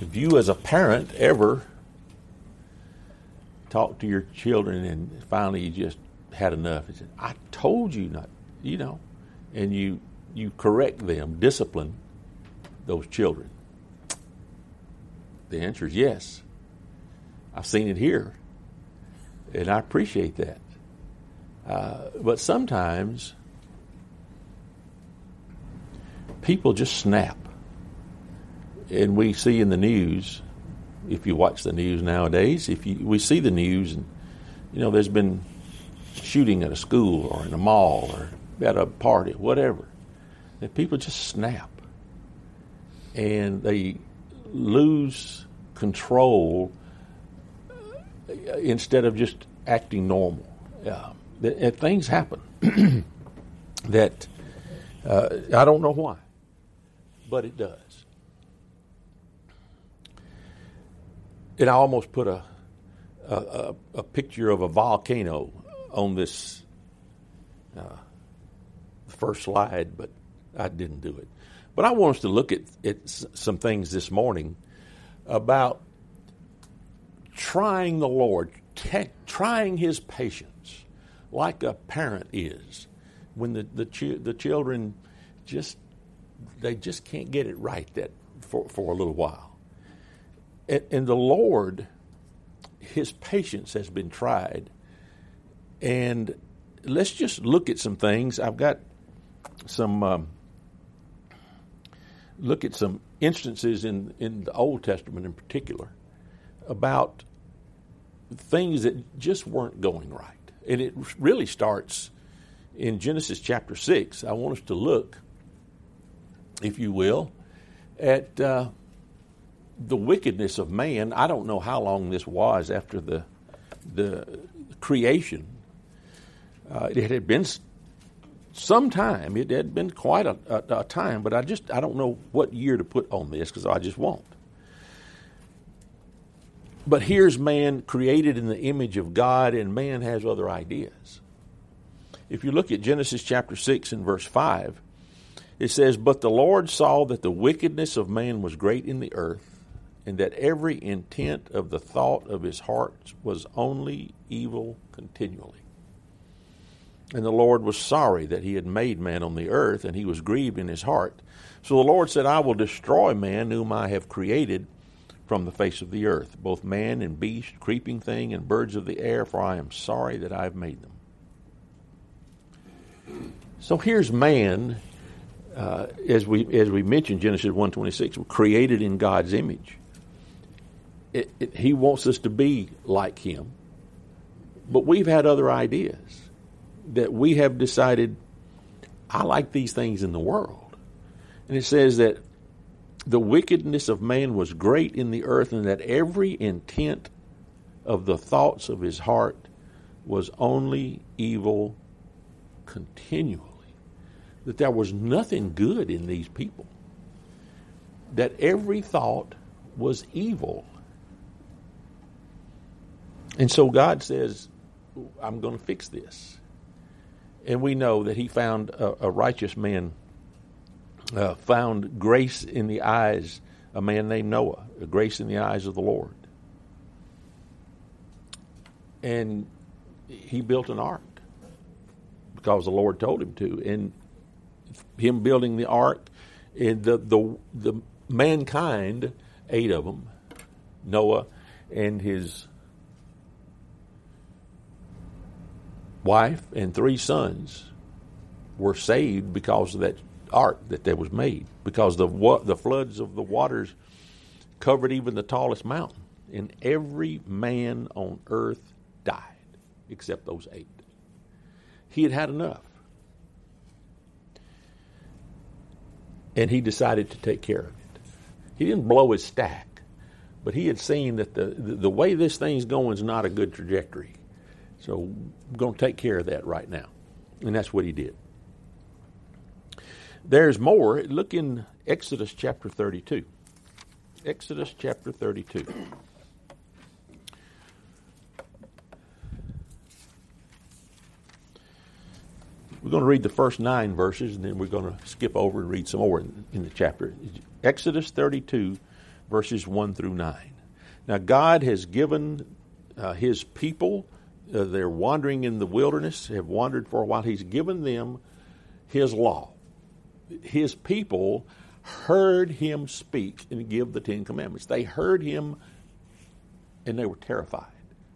Have you, as a parent, ever talk to your children and finally you just had enough and said, I told you not, you know, and you, you correct them, discipline those children? The answer is yes. I've seen it here, and I appreciate that. Uh, but sometimes people just snap. And we see in the news, if you watch the news nowadays, if you, we see the news, and you know, there's been shooting at a school or in a mall or at a party, whatever, that people just snap and they lose control instead of just acting normal. Uh, things happen that uh, I don't know why, but it does. And I almost put a, a, a picture of a volcano on this uh, first slide, but I didn't do it. But I want us to look at, at some things this morning about trying the Lord, te- trying His patience, like a parent is when the the, the children just they just can't get it right that for, for a little while. And, and the Lord, His patience has been tried. And let's just look at some things. I've got some um, look at some instances in in the Old Testament in particular about things that just weren't going right. And it really starts in Genesis chapter 6. I want us to look, if you will, at uh, the wickedness of man. I don't know how long this was after the, the creation. Uh, it had been some time. It had been quite a, a, a time, but I just I don't know what year to put on this because I just won't. But here's man created in the image of God, and man has other ideas. If you look at Genesis chapter 6 and verse 5, it says, But the Lord saw that the wickedness of man was great in the earth, and that every intent of the thought of his heart was only evil continually. And the Lord was sorry that he had made man on the earth, and he was grieved in his heart. So the Lord said, I will destroy man whom I have created from the face of the earth, both man and beast, creeping thing, and birds of the air, for I am sorry that I have made them. So here's man, uh, as we as we mentioned Genesis one twenty six, created in God's image. It, it, he wants us to be like Him, but we've had other ideas that we have decided. I like these things in the world, and it says that the wickedness of man was great in the earth, and that every intent of the thoughts of his heart was only evil continually. That there was nothing good in these people. That every thought was evil. And so God says, I'm going to fix this. And we know that He found a, a righteous man uh, found grace in the eyes, a man named Noah, grace in the eyes of the Lord. And he built an ark because the Lord told him to. And him building the ark, and the, the, the mankind, eight of them, Noah and his wife and three sons, were saved because of that ark that there was made because the the floods of the waters covered even the tallest mountain, and every man on earth died except those eight. He had had enough, and he decided to take care of it. He didn't blow his stack, but he had seen that the the, the way this thing's going is not a good trajectory. So I'm going to take care of that right now, and that's what he did. There's more. Look in Exodus chapter 32. Exodus chapter 32. We're going to read the first nine verses and then we're going to skip over and read some more in, in the chapter. Exodus 32, verses 1 through 9. Now, God has given uh, his people, uh, they're wandering in the wilderness, have wandered for a while. He's given them his law. His people heard him speak and give the Ten Commandments. They heard him and they were terrified.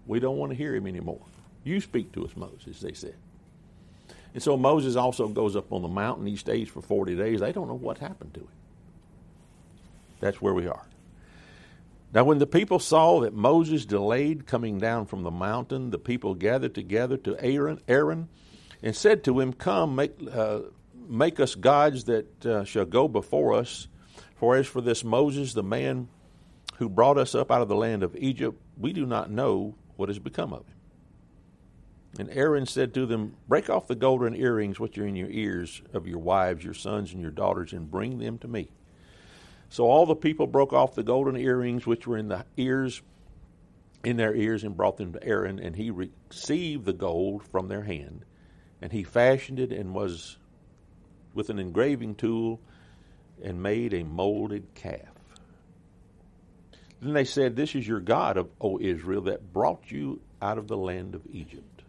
We don't want to hear him anymore. You speak to us, Moses, they said. And so Moses also goes up on the mountain. He stays for 40 days. They don't know what happened to him. That's where we are. Now, when the people saw that Moses delayed coming down from the mountain, the people gathered together to Aaron, Aaron and said to him, Come, make, uh, make us gods that uh, shall go before us. For as for this Moses, the man who brought us up out of the land of Egypt, we do not know what has become of him. And Aaron said to them, Break off the golden earrings which are in your ears of your wives, your sons, and your daughters, and bring them to me. So all the people broke off the golden earrings which were in the ears in their ears and brought them to Aaron, and he received the gold from their hand, and he fashioned it and was with an engraving tool and made a molded calf. Then they said, This is your God, of, O Israel, that brought you out of the land of Egypt.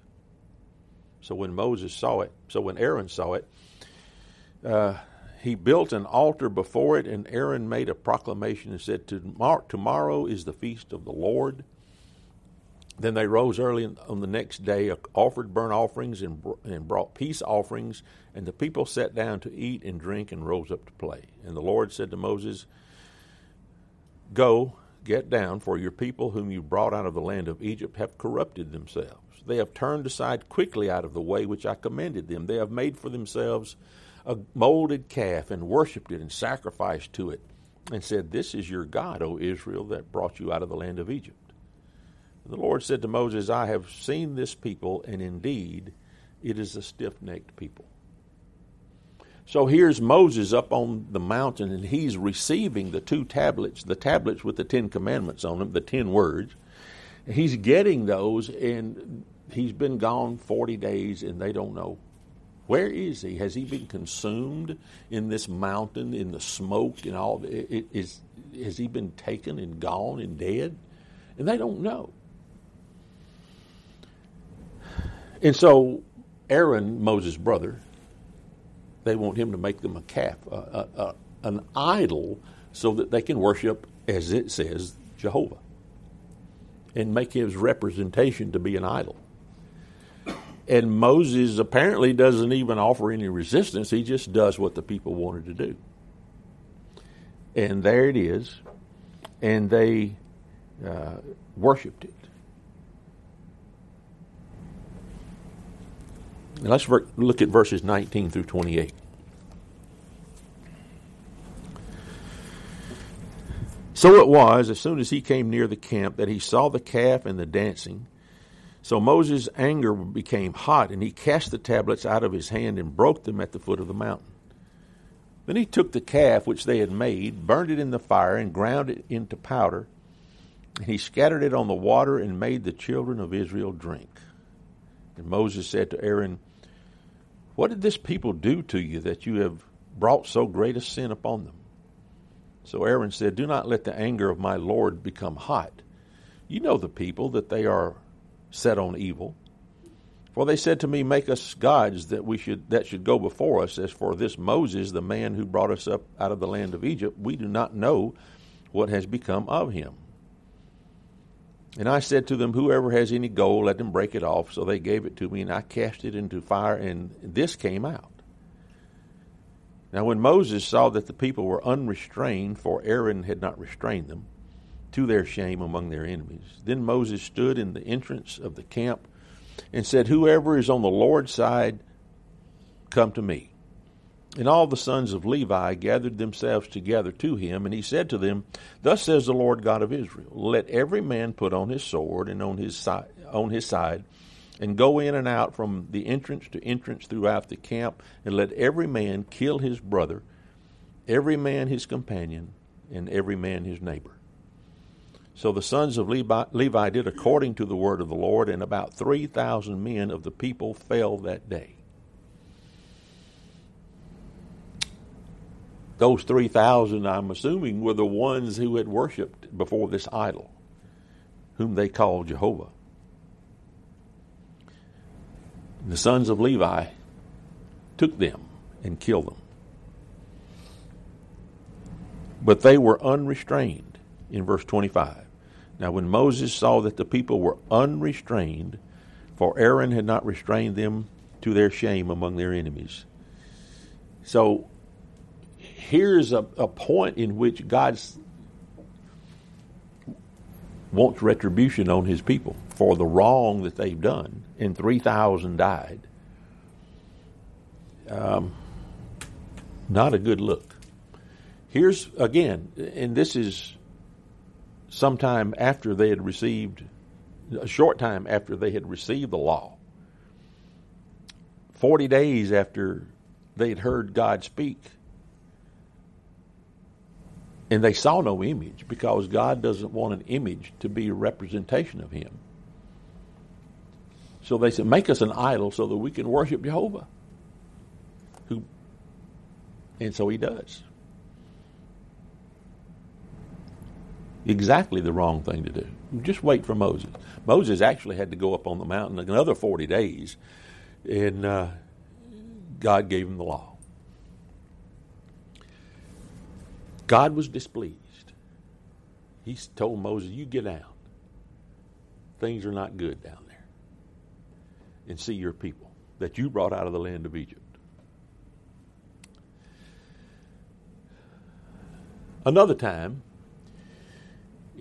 So when Moses saw it, so when Aaron saw it, uh, he built an altar before it, and Aaron made a proclamation and said, Tomorrow is the feast of the Lord. Then they rose early on the next day, uh, offered burnt offerings, and, and brought peace offerings. And the people sat down to eat and drink and rose up to play. And the Lord said to Moses, Go, Get down, for your people whom you brought out of the land of Egypt have corrupted themselves. They have turned aside quickly out of the way which I commanded them. They have made for themselves a molded calf and worshipped it and sacrificed to it and said, This is your God, O Israel, that brought you out of the land of Egypt. The Lord said to Moses, I have seen this people, and indeed it is a stiff necked people. So here's Moses up on the mountain, and he's receiving the two tablets, the tablets with the Ten Commandments on them, the ten words. He's getting those, and he's been gone 40 days, and they don't know. Where is he? Has he been consumed in this mountain, in the smoke and all? Is, has he been taken and gone and dead? And they don't know. And so Aaron, Moses' brother, they want him to make them a calf, a, a, an idol, so that they can worship, as it says, Jehovah, and make his representation to be an idol. And Moses apparently doesn't even offer any resistance. He just does what the people wanted to do. And there it is. And they uh, worshiped it. let's look at verses 19 through 28. So it was, as soon as he came near the camp, that he saw the calf and the dancing. So Moses' anger became hot, and he cast the tablets out of his hand and broke them at the foot of the mountain. Then he took the calf which they had made, burned it in the fire, and ground it into powder. And he scattered it on the water and made the children of Israel drink. And Moses said to Aaron, What did this people do to you that you have brought so great a sin upon them? So Aaron said, Do not let the anger of my Lord become hot. You know the people, that they are set on evil. For they said to me, Make us gods that we should that should go before us. As for this Moses, the man who brought us up out of the land of Egypt, we do not know what has become of him. And I said to them, Whoever has any gold, let them break it off. So they gave it to me, and I cast it into fire, and this came out. Now, when Moses saw that the people were unrestrained, for Aaron had not restrained them, to their shame among their enemies, then Moses stood in the entrance of the camp and said, Whoever is on the Lord's side, come to me. And all the sons of Levi gathered themselves together to him, and he said to them, Thus says the Lord God of Israel, Let every man put on his sword and on his on his side and go in and out from the entrance to entrance throughout the camp, and let every man kill his brother, every man his companion, and every man his neighbor. So the sons of Levi, Levi did according to the word of the Lord, and about 3,000 men of the people fell that day. those 3,000, I'm assuming, were the ones who had worshiped before this idol, whom they called Jehovah. The sons of Levi took them and killed them. But they were unrestrained in verse 25. Now, when Moses saw that the people were unrestrained, for Aaron had not restrained them to their shame among their enemies. So here's a, a point in which God wants retribution on his people for the wrong that they've done, and 3,000 died. Um, not a good look. Here's again, and this is sometime after they had received, a short time after they had received the law. 40 days after they had heard God speak. And they saw no image because God doesn't want an image to be a representation of Him. So they said, Make us an idol so that we can worship Jehovah. Who and so he does. Exactly the wrong thing to do. Just wait for Moses. Moses actually had to go up on the mountain another 40 days, and uh, God gave him the law. God was displeased. He told Moses, You get out. Things are not good down there. And see your people that you brought out of the land of Egypt. Another time,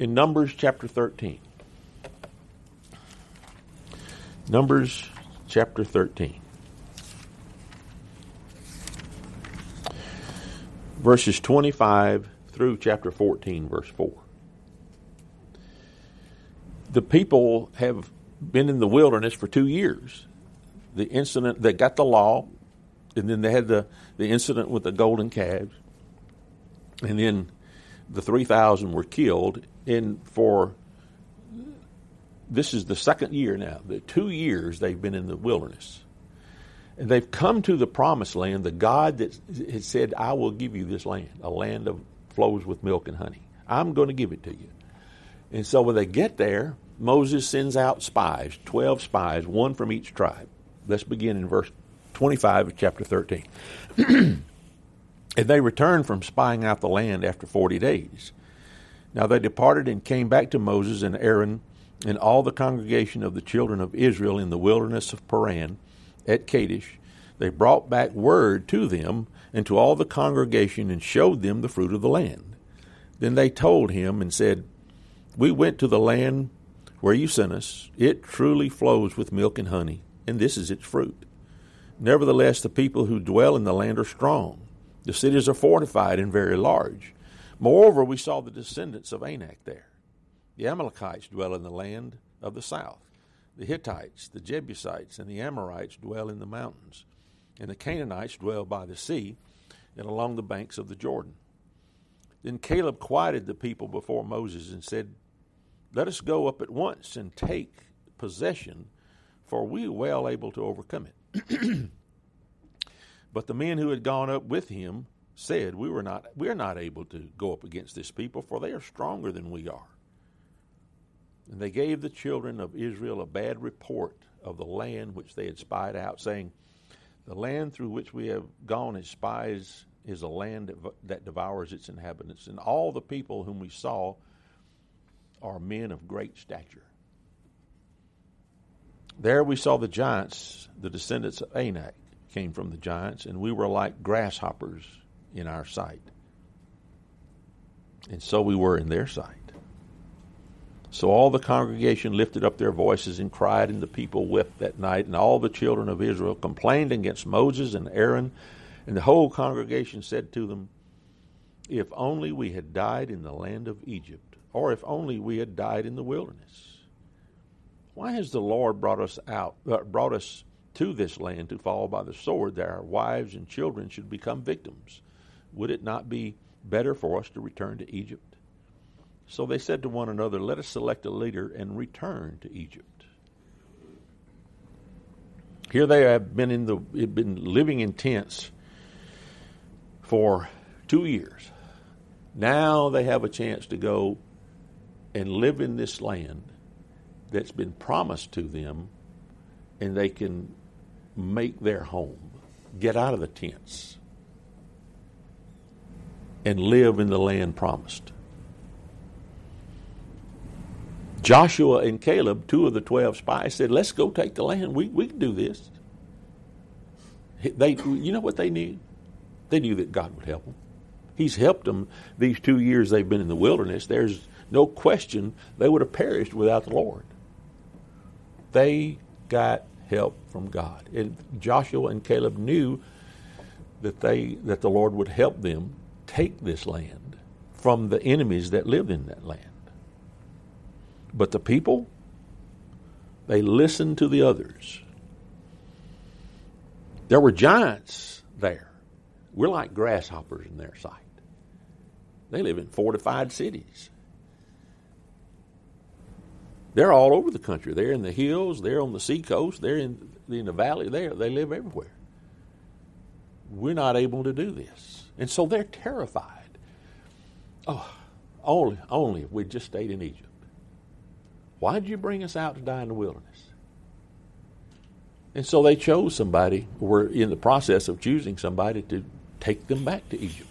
in Numbers chapter 13. Numbers chapter 13. Verses 25 through chapter 14, verse 4. The people have been in the wilderness for two years. The incident, they got the law, and then they had the, the incident with the golden calves and then the 3,000 were killed. And for this is the second year now, the two years they've been in the wilderness. And they've come to the promised land, the God that has said, I will give you this land, a land of flows with milk and honey. I'm going to give it to you. And so when they get there, Moses sends out spies, 12 spies, one from each tribe. Let's begin in verse 25 of chapter 13. And they returned from spying out the land after forty days. Now they departed and came back to Moses and Aaron and all the congregation of the children of Israel in the wilderness of Paran at Kadesh. They brought back word to them and to all the congregation and showed them the fruit of the land. Then they told him and said, We went to the land where you sent us. It truly flows with milk and honey, and this is its fruit. Nevertheless, the people who dwell in the land are strong the cities are fortified and very large. Moreover, we saw the descendants of Anak there. The Amalekites dwell in the land of the south. The Hittites, the Jebusites, and the Amorites dwell in the mountains. And the Canaanites dwell by the sea and along the banks of the Jordan. Then Caleb quieted the people before Moses and said, Let us go up at once and take possession, for we are well able to overcome it. But the men who had gone up with him said, We were not we are not able to go up against this people, for they are stronger than we are. And they gave the children of Israel a bad report of the land which they had spied out, saying, The land through which we have gone as spies is a land that devours its inhabitants, and all the people whom we saw are men of great stature. There we saw the giants, the descendants of Anak came from the giants, and we were like grasshoppers in our sight. And so we were in their sight. So all the congregation lifted up their voices and cried, and the people wept that night. And all the children of Israel complained against Moses and Aaron. And the whole congregation said to them, If only we had died in the land of Egypt, or if only we had died in the wilderness. Why has the Lord brought us out, uh, brought us to this land to fall by the sword, that our wives and children should become victims. Would it not be better for us to return to Egypt? So they said to one another, Let us select a leader and return to Egypt. Here they have been in the been living in tents for two years. Now they have a chance to go and live in this land that's been promised to them, and they can make their home, get out of the tents, and live in the land promised. Joshua and Caleb, two of the 12 spies, said, Let's go take the land. We, we can do this. They, you know what they knew? They knew that God would help them. He's helped them these two years they've been in the wilderness. There's no question they would have perished without the Lord. They got help from God. And Joshua and Caleb knew that they that the Lord would help them take this land from the enemies that lived in that land. But the people, they listened to the others. There were giants there. We're like grasshoppers in their sight. They live in fortified cities. They're all over the country. They're in the hills. They're on the seacoast. They're in, in the valley. There, they live everywhere. We're not able to do this, and so they're terrified. Oh, only, only if we'd just stayed in Egypt. Why did you bring us out to die in the wilderness? And so they chose somebody, were in the process of choosing somebody to take them back to Egypt.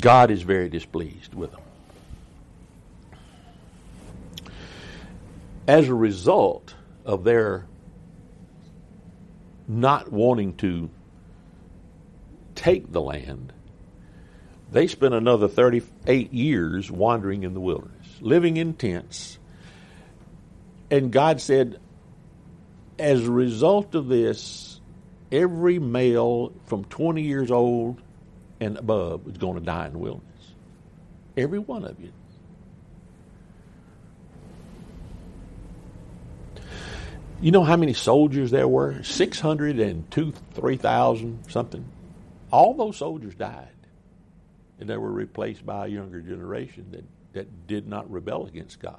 God is very displeased with them. As a result of their not wanting to take the land, they spent another 38 years wandering in the wilderness living in tents. And God said, as a result of this, every male from 20 years old and above is going to die in the wilderness. Every one of you. You know how many soldiers there were? 602, 3,000 something. All those soldiers died. And they were replaced by a younger generation that that did not rebel against God.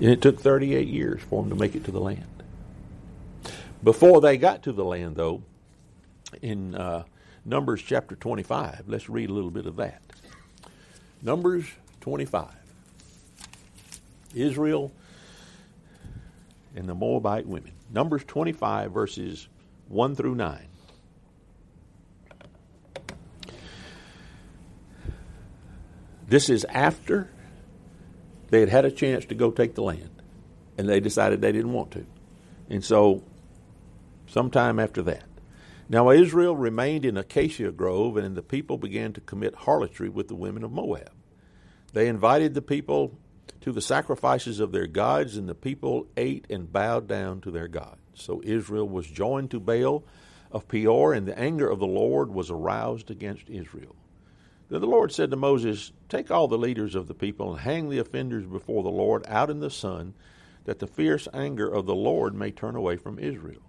And it took 38 years for them to make it to the land. Before they got to the land, though, in uh, Numbers chapter 25, let's read a little bit of that. Numbers 25. Israel and the Moabite women. Numbers 25, verses 1 through 9. This is after they had had a chance to go take the land, and they decided they didn't want to. And so, sometime after that. Now Israel remained in Acacia Grove, and the people began to commit harlotry with the women of Moab. They invited the people to the sacrifices of their gods, and the people ate and bowed down to their gods. So Israel was joined to Baal of Peor, and the anger of the Lord was aroused against Israel. Then the Lord said to Moses, Take all the leaders of the people and hang the offenders before the Lord out in the sun, that the fierce anger of the Lord may turn away from Israel.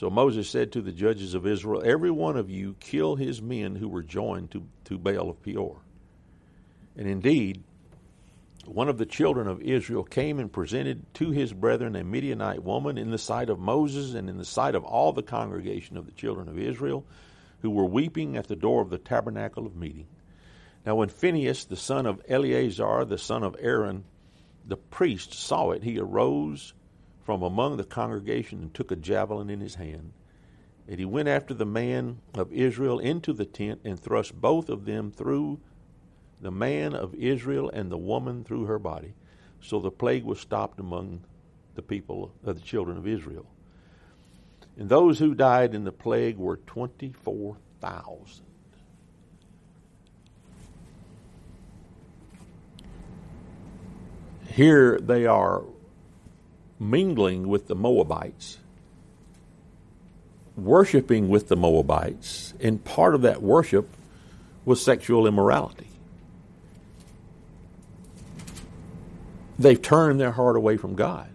So Moses said to the judges of Israel, Every one of you kill his men who were joined to, to Baal of Peor. And indeed, one of the children of Israel came and presented to his brethren a Midianite woman in the sight of Moses and in the sight of all the congregation of the children of Israel, who were weeping at the door of the tabernacle of meeting. Now, when Phinehas, the son of Eleazar, the son of Aaron, the priest, saw it, he arose from among the congregation and took a javelin in his hand. And he went after the man of Israel into the tent and thrust both of them through the man of Israel and the woman through her body. So the plague was stopped among the people of the children of Israel. And those who died in the plague were 24,000. Here they are mingling with the Moabites, worshiping with the Moabites, and part of that worship was sexual immorality. They've turned their heart away from God.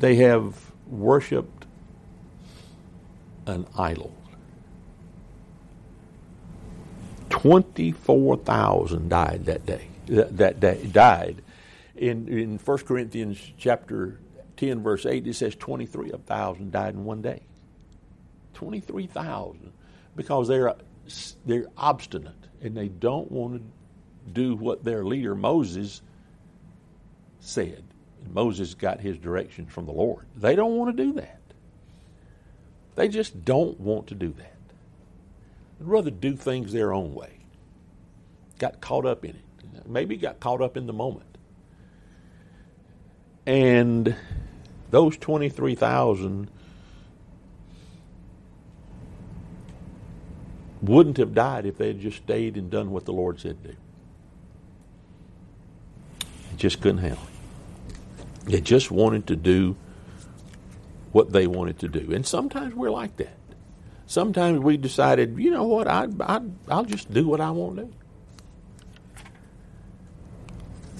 They have worshiped an idol. 24,000 died that day. that, that, that died. In, in 1 Corinthians chapter 10, verse 8, it says 23,000 died in one day. 23,000 because they're, they're obstinate and they don't want to do what their leader Moses said. Moses got his directions from the Lord. They don't want to do that. They just don't want to do that. They'd rather do things their own way. Got caught up in it. Maybe got caught up in the moment. And those 23,000 wouldn't have died if they had just stayed and done what the Lord said to do. They just couldn't handle it. They just wanted to do what they wanted to do. And sometimes we're like that. Sometimes we decided, you know what, I, I, I'll just do what I want to do.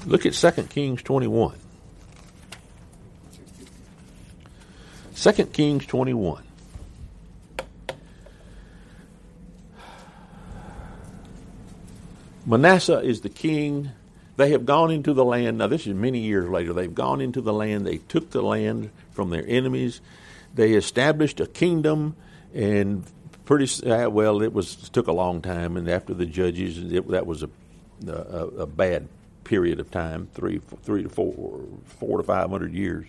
Look at 2 Kings 21. 2 Kings 21. Manasseh is the king. They have gone into the land. Now, this is many years later. They've gone into the land. They took the land from their enemies. They established a kingdom, and pretty uh, well, it was took a long time. And after the judges, it, that was a, a, a bad period of time three three to four four to five hundred years.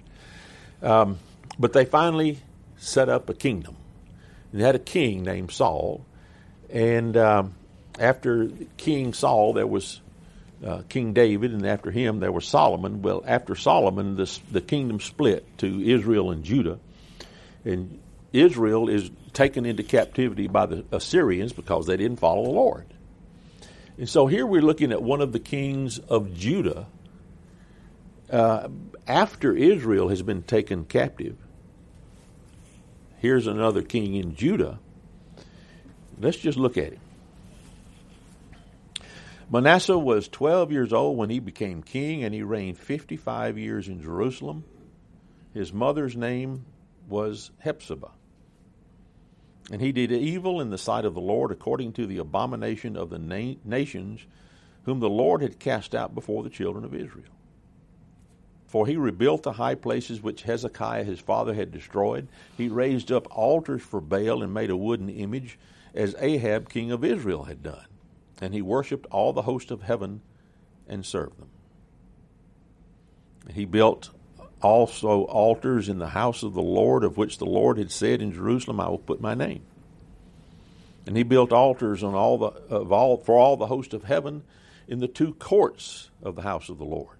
Um, but they finally set up a kingdom. They had a king named Saul, and um, after King Saul, there was uh, King David, and after him there was Solomon. Well, after Solomon, this, the kingdom split to Israel and Judah, and Israel is taken into captivity by the Assyrians because they didn't follow the Lord. And so here we're looking at one of the kings of Judah uh, after Israel has been taken captive. Here's another king in Judah. Let's just look at him. Manasseh was 12 years old when he became king, and he reigned 55 years in Jerusalem. His mother's name was Hephzibah. And he did evil in the sight of the Lord according to the abomination of the na- nations whom the Lord had cast out before the children of Israel. For he rebuilt the high places which Hezekiah his father had destroyed. He raised up altars for Baal and made a wooden image, as Ahab king of Israel had done and he worshipped all the host of heaven and served them. He built also altars in the house of the Lord, of which the Lord had said in Jerusalem, I will put my name. And he built altars on all the of all for all the host of heaven in the two courts of the house of the Lord.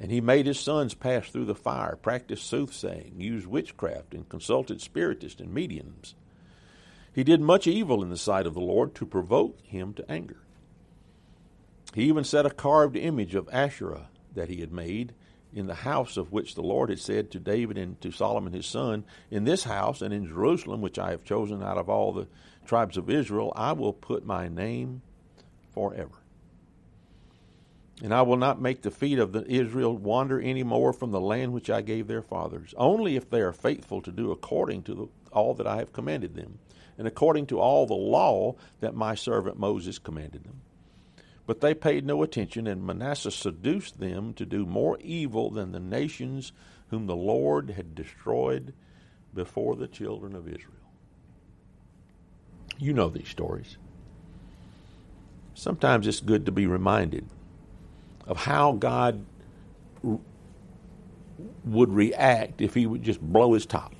And he made his sons pass through the fire, practiced soothsaying, used witchcraft, and consulted spiritists and mediums. He did much evil in the sight of the Lord to provoke him to anger. He even set a carved image of Asherah that he had made in the house of which the Lord had said to David and to Solomon his son, In this house and in Jerusalem, which I have chosen out of all the tribes of Israel, I will put my name forever. And I will not make the feet of the Israel wander any more from the land which I gave their fathers, only if they are faithful to do according to the, all that I have commanded them and according to all the law that my servant Moses commanded them. But they paid no attention, and Manasseh seduced them to do more evil than the nations whom the Lord had destroyed before the children of Israel. You know these stories. Sometimes it's good to be reminded of how God would react if he would just blow his top.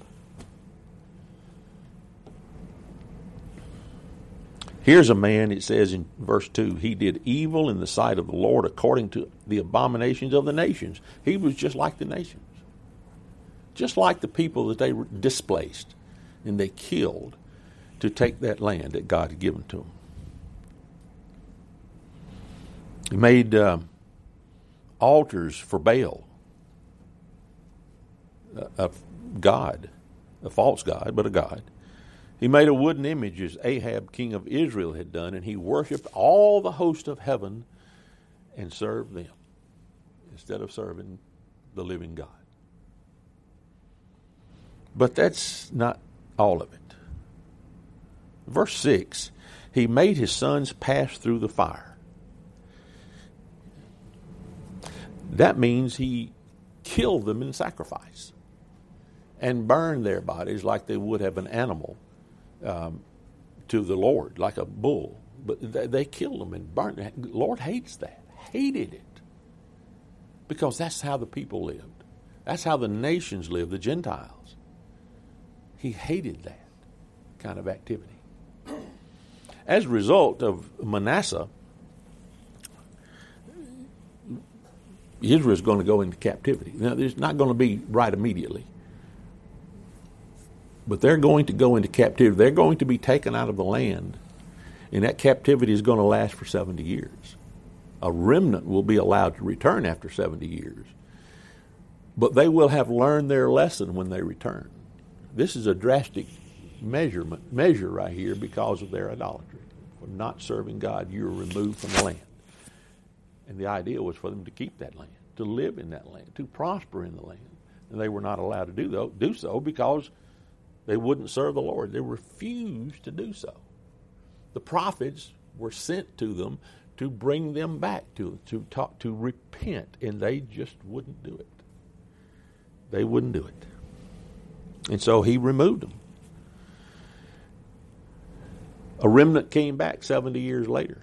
Here's a man, it says in verse 2, he did evil in the sight of the Lord according to the abominations of the nations. He was just like the nations, just like the people that they displaced and they killed to take that land that God had given to them. He made uh, altars for Baal, a, a God, a false God, but a God. He made a wooden image as Ahab, king of Israel, had done, and he worshiped all the host of heaven and served them instead of serving the living God. But that's not all of it. Verse 6 He made his sons pass through the fire. That means he killed them in sacrifice and burned their bodies like they would have an animal um, to the Lord, like a bull. But they, killed them and burned. The Lord hates that, hated it, because that's how the people lived. That's how the nations lived, the Gentiles. He hated that kind of activity. As a result of Manasseh, Israel is going to go into captivity. Now, it's not going to be right immediately. But they're going to go into captivity. They're going to be taken out of the land, and that captivity is going to last for 70 years. A remnant will be allowed to return after 70 years. But they will have learned their lesson when they return. This is a drastic measurement measure right here because of their idolatry. For not serving God, you're removed from the land. And the idea was for them to keep that land, to live in that land, to prosper in the land. And they were not allowed to do, though, do so because they wouldn't serve the Lord. They refused to do so. The prophets were sent to them to bring them back to to talk to repent, and they just wouldn't do it. They wouldn't do it. And so he removed them. A remnant came back 70 years later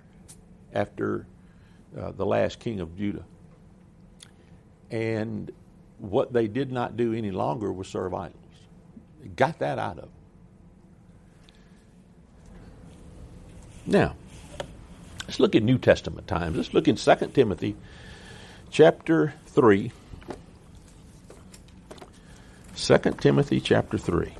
after uh, the last king of Judah. And what they did not do any longer was serve idols. Got that out of them. Now, let's look at New Testament times. Let's look in 2 Timothy chapter 3. 2 Timothy chapter 3.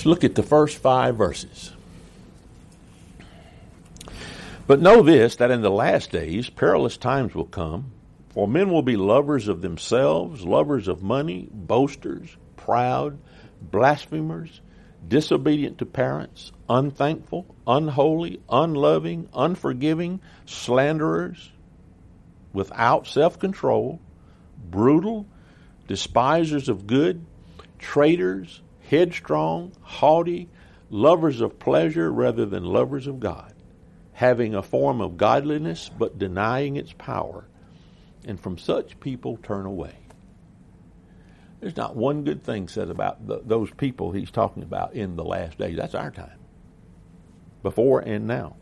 Let's look at the first five verses. But know this, that in the last days perilous times will come, for men will be lovers of themselves, lovers of money, boasters, proud, blasphemers, disobedient to parents, unthankful, unholy, unloving, unforgiving, slanderers, without self control, brutal, despisers of good, traitors, headstrong, haughty, lovers of pleasure rather than lovers of God, having a form of godliness but denying its power. And from such people turn away. There's not one good thing said about the, those people he's talking about in the last days. That's our time, before and now.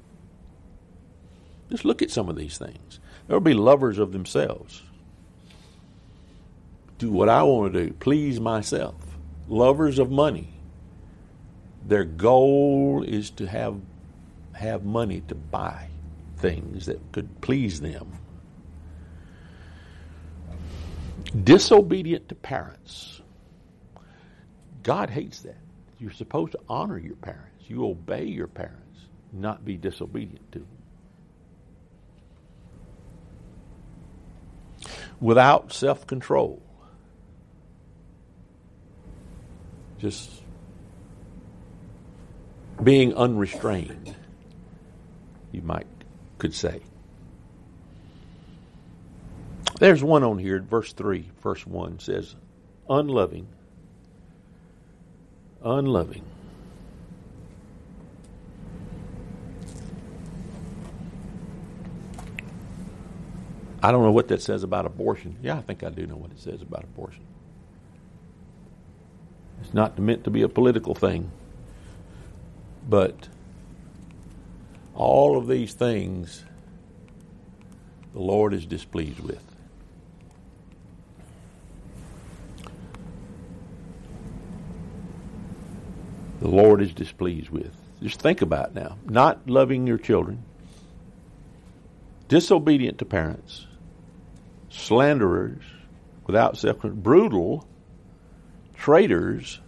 Just look at some of these things. There'll be lovers of themselves. Do what I want to do, please myself lovers of money. Their goal is to have have money to buy things that could please them. Disobedient to parents. God hates that. You're supposed to honor your parents. You obey your parents, not be disobedient to them. Without self control. Just being unrestrained, you might could say. There's one on here, verse 3, verse 1 says, unloving, unloving. I don't know what that says about abortion. Yeah, I think I do know what it says about abortion. It's not meant to be a political thing. But all of these things the Lord is displeased with. The Lord is displeased with. Just think about now. Not loving your children, disobedient to parents, slanderers, without self brutal, traitors,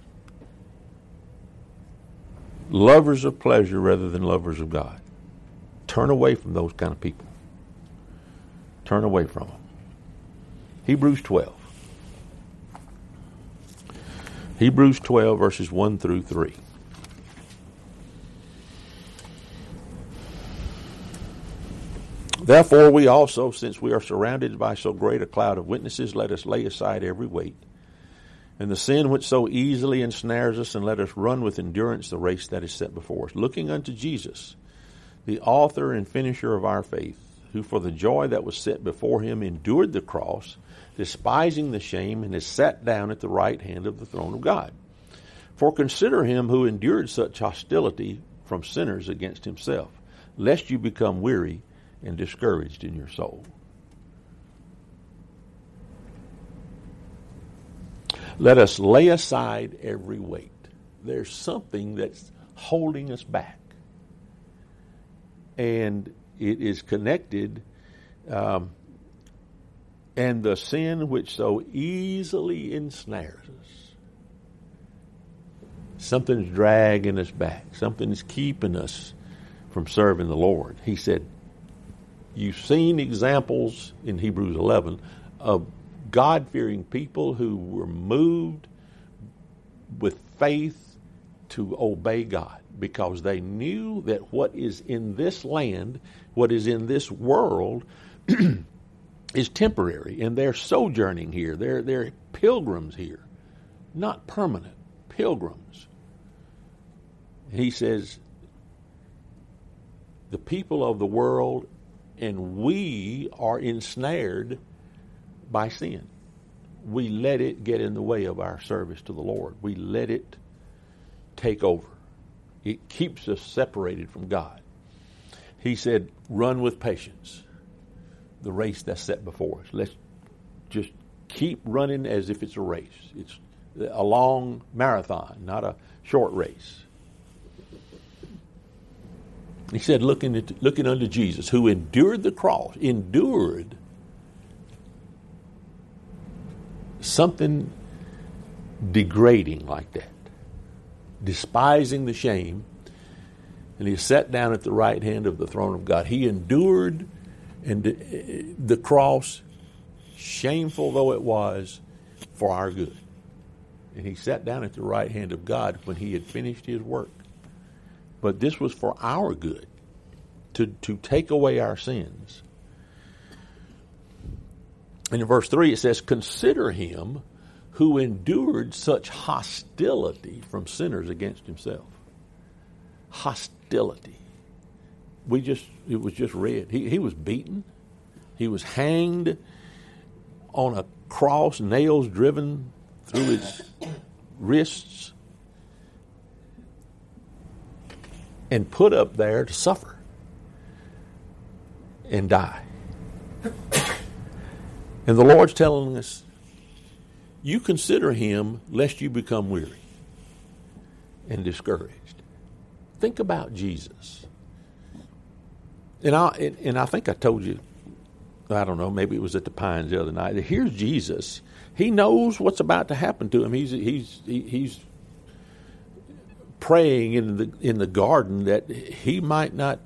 lovers of pleasure rather than lovers of God. Turn away from those kind of people. Turn away from them. Hebrews 12. Hebrews 12, verses 1 through 3. Therefore, we also, since we are surrounded by so great a cloud of witnesses, let us lay aside every weight and the sin which so easily ensnares us, and let us run with endurance the race that is set before us, looking unto Jesus, the author and finisher of our faith, who for the joy that was set before him endured the cross, despising the shame, and is sat down at the right hand of the throne of God. For consider him who endured such hostility from sinners against himself, lest you become weary and discouraged in your soul. Let us lay aside every weight. There's something that's holding us back. And it is connected, um, and the sin which so easily ensnares us. Something's dragging us back, something's keeping us from serving the Lord. He said, You've seen examples in Hebrews 11 of God fearing people who were moved with faith to obey God because they knew that what is in this land, what is in this world, is temporary, and they're sojourning here. They're, they're pilgrims here, not permanent, pilgrims. He says, the people of the world and we are ensnared by sin. We let it get in the way of our service to the Lord. We let it take over. It keeps us separated from God. He said, run with patience the race that's set before us. Let's just keep running as if it's a race. It's a long marathon, not a short race. He said, looking, at, looking unto Jesus, who endured the cross, endured something degrading like that, despising the shame, and he sat down at the right hand of the throne of God. He endured and eh, eh, the cross, shameful though it was, for our good. And he sat down at the right hand of God when he had finished his work. But this was for our good, to, to take away our sins. And in verse 3 it says, Consider him who endured such hostility from sinners against himself. Hostility. We just, it was just read. He, he was beaten, he was hanged on a cross, nails driven through his wrists, and put up there to suffer and die. And the Lord's telling us, you consider him lest you become weary and discouraged. Think about Jesus. And I, and I think I told you, I don't know, maybe it was at the Pines the other night. Here's Jesus. He knows what's about to happen to him. He's, he's, he's praying in the, in the garden that he might not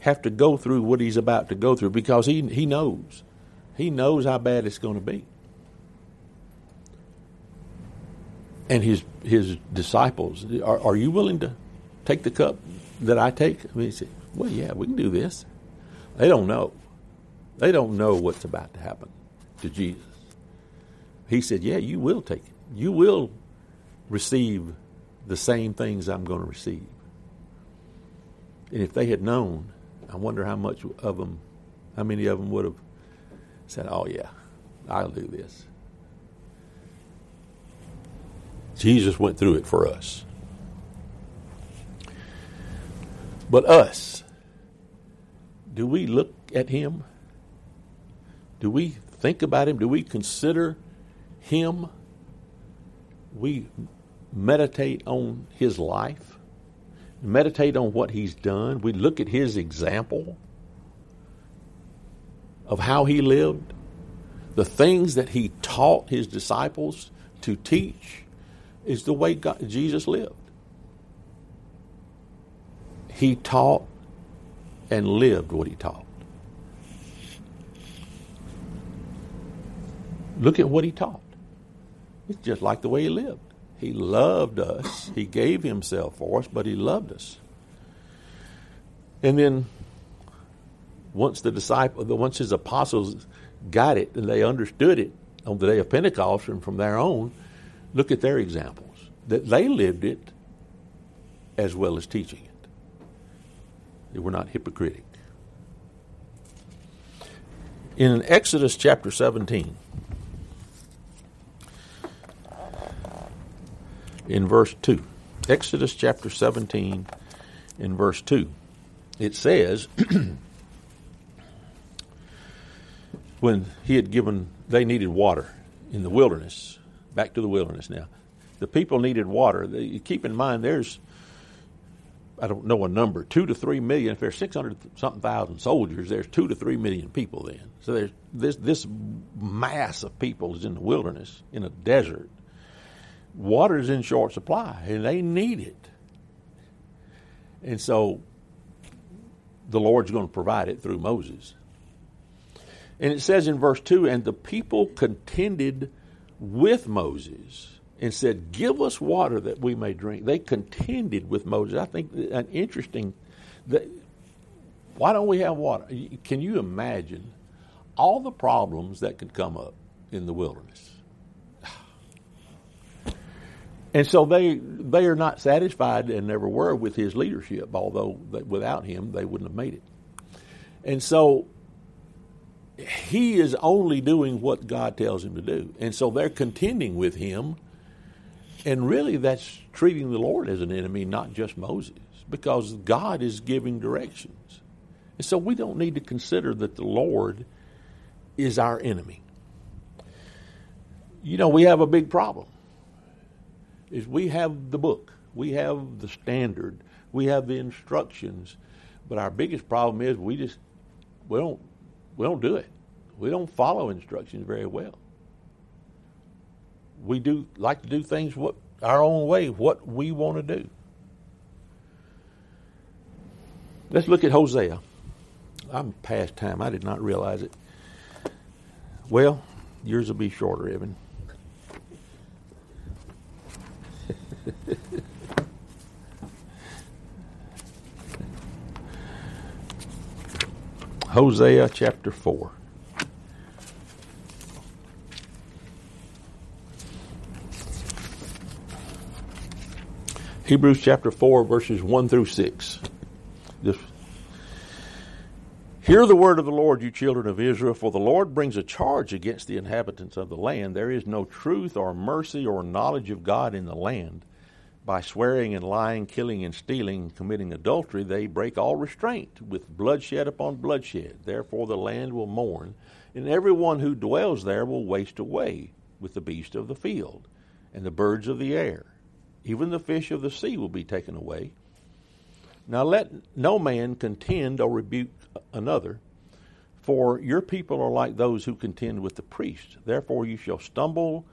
have to go through what he's about to go through because he, he knows. He knows how bad it's going to be. And his his disciples, are, are you willing to take the cup that I take? I mean, he said, well, yeah, we can do this. They don't know. They don't know what's about to happen to Jesus. He said, yeah, you will take it. You will receive the same things I'm going to receive. And if they had known, I wonder how much of them, how many of them would have said, Oh, yeah, I'll do this. Jesus went through it for us. But us, do we look at him? Do we think about him? Do we consider him? We meditate on his life, meditate on what he's done. We look at his example of how he lived, the things that he taught his disciples to teach, is the way God, Jesus lived. He taught and lived what he taught. Look at what he taught. It's just like the way he lived. He loved us. He gave himself for us, but he loved us. And then once the disciple, once his apostles got it and they understood it on the day of Pentecost and from there on, Look at their examples. That they lived it as well as teaching it. They were not hypocritic. In Exodus chapter 17, in verse 2, Exodus chapter 17, in verse 2, it says, when he had given, they needed water in the wilderness, back to the wilderness now. The people needed water. They, keep in mind, there's, I don't know a number, two to three million. If there's 600 something thousand soldiers, there's two to three million people then. So there's this, this mass of people is in the wilderness, in a desert. Water is in short supply, and they need it. And so the Lord's going to provide it through Moses. And it says in verse 2 And the people contended with Moses and said, Give us water that we may drink. They contended with Moses. I think an interesting. That, why don't we have water? Can you imagine all the problems that could come up in the wilderness? And so they they are not satisfied and never were with his leadership, although without him they wouldn't have made it. And so he is only doing what God tells him to do. And so they're contending with him. And really, that's treating the Lord as an enemy, not just Moses, because God is giving directions. And so we don't need to consider that the Lord is our enemy. You know, we have a big problem. Is we have the book, we have the standard, we have the instructions, but our biggest problem is we just we don't we don't do it. We don't follow instructions very well. We do like to do things what our own way, what we want to do. Let's look at Hosea. I'm past time. I did not realize it. Well, yours will be shorter, Evan. Hosea chapter 4. Hebrews chapter 4, verses 1 through 6. Just Hear the word of the Lord, you children of Israel, for the Lord brings a charge against the inhabitants of the land. There is no truth or mercy or knowledge of God in the land. By swearing and lying, killing and stealing, and committing adultery, they break all restraint with bloodshed upon bloodshed. Therefore the land will mourn, and everyone who dwells there will waste away with the beast of the field and the birds of the air. Even the fish of the sea will be taken away. Now let no man contend or rebuke another, for your people are like those who contend with the priest. Therefore you shall stumble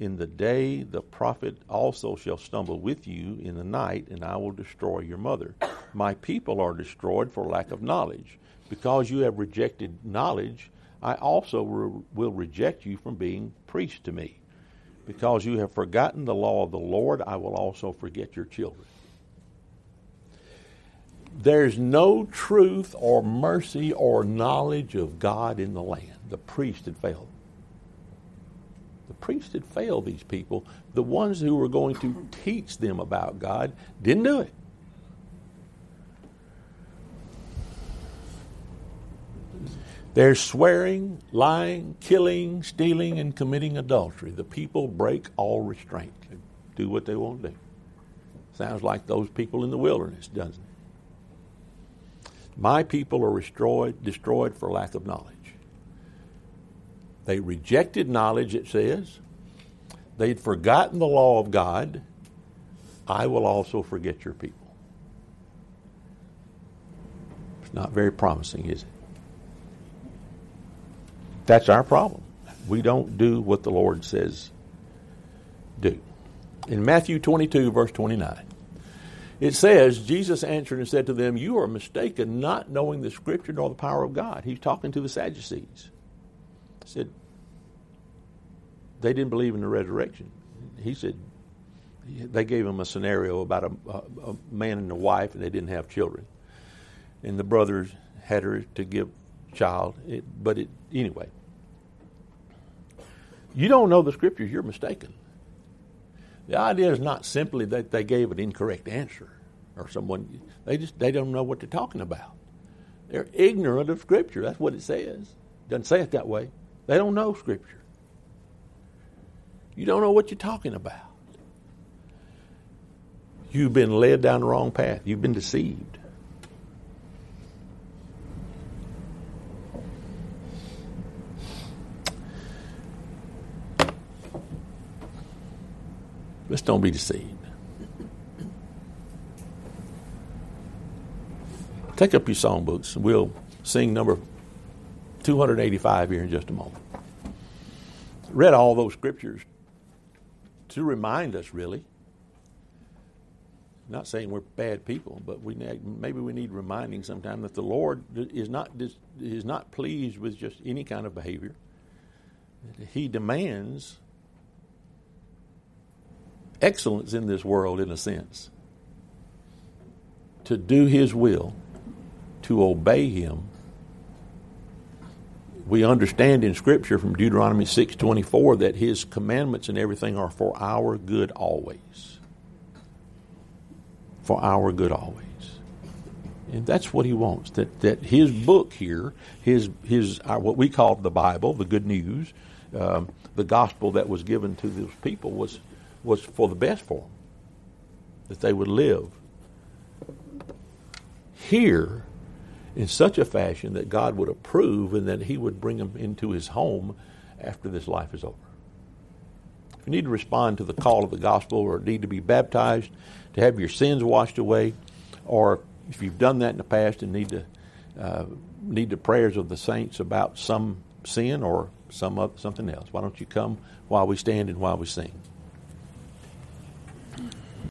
in the day the prophet also shall stumble with you in the night, and I will destroy your mother. My people are destroyed for lack of knowledge. Because you have rejected knowledge, I also re- will reject you from being priest to me. Because you have forgotten the law of the Lord, I will also forget your children. There's no truth or mercy or knowledge of God in the land. The priest had failed. The priest had failed these people. The ones who were going to teach them about God didn't do it. They're swearing, lying, killing, stealing, and committing adultery. The people break all restraint. They do what they want to do. Sounds like those people in the wilderness, doesn't it? My people are destroyed, destroyed for lack of knowledge. They rejected knowledge, it says. They'd forgotten the law of God. I will also forget your people. It's not very promising, is it? That's our problem. We don't do what the Lord says do. In Matthew 22, verse 29, it says, Jesus answered and said to them, You are mistaken, not knowing the Scripture nor the power of God. He's talking to the Sadducees. Said, they didn't believe in the resurrection. He said they gave him a scenario about a, a, a man and a wife, and they didn't have children, and the brothers had her to give child. It, but it anyway. You don't know the scriptures, you're mistaken. The idea is not simply that they gave an incorrect answer or someone they just they don't know what they're talking about. They're ignorant of Scripture. That's what it says. It Doesn't say it that way. They don't know Scripture. You don't know what you're talking about. You've been led down the wrong path. You've been deceived. Let's don't be deceived. Take up your songbooks. We'll sing number 285 here in just a moment. Read all those scriptures to remind us, really. Not saying we're bad people, but we maybe we need reminding sometime that the Lord is not is not pleased with just any kind of behavior. He demands excellence in this world, in a sense, to do His will, to obey Him. We understand in Scripture from Deuteronomy six twenty four that His commandments and everything are for our good always. For our good always. And that's what he wants. That that his book here, his his our, what we call the Bible, the good news, um, the gospel that was given to those people was was for the best for them, that they would live here in such a fashion that God would approve and that He would bring them into His home after this life is over. If you need to respond to the call of the gospel or need to be baptized, to have your sins washed away, or if you've done that in the past and need to uh, need the prayers of the saints about some sin or some something else, why don't you come while we stand and while we sing?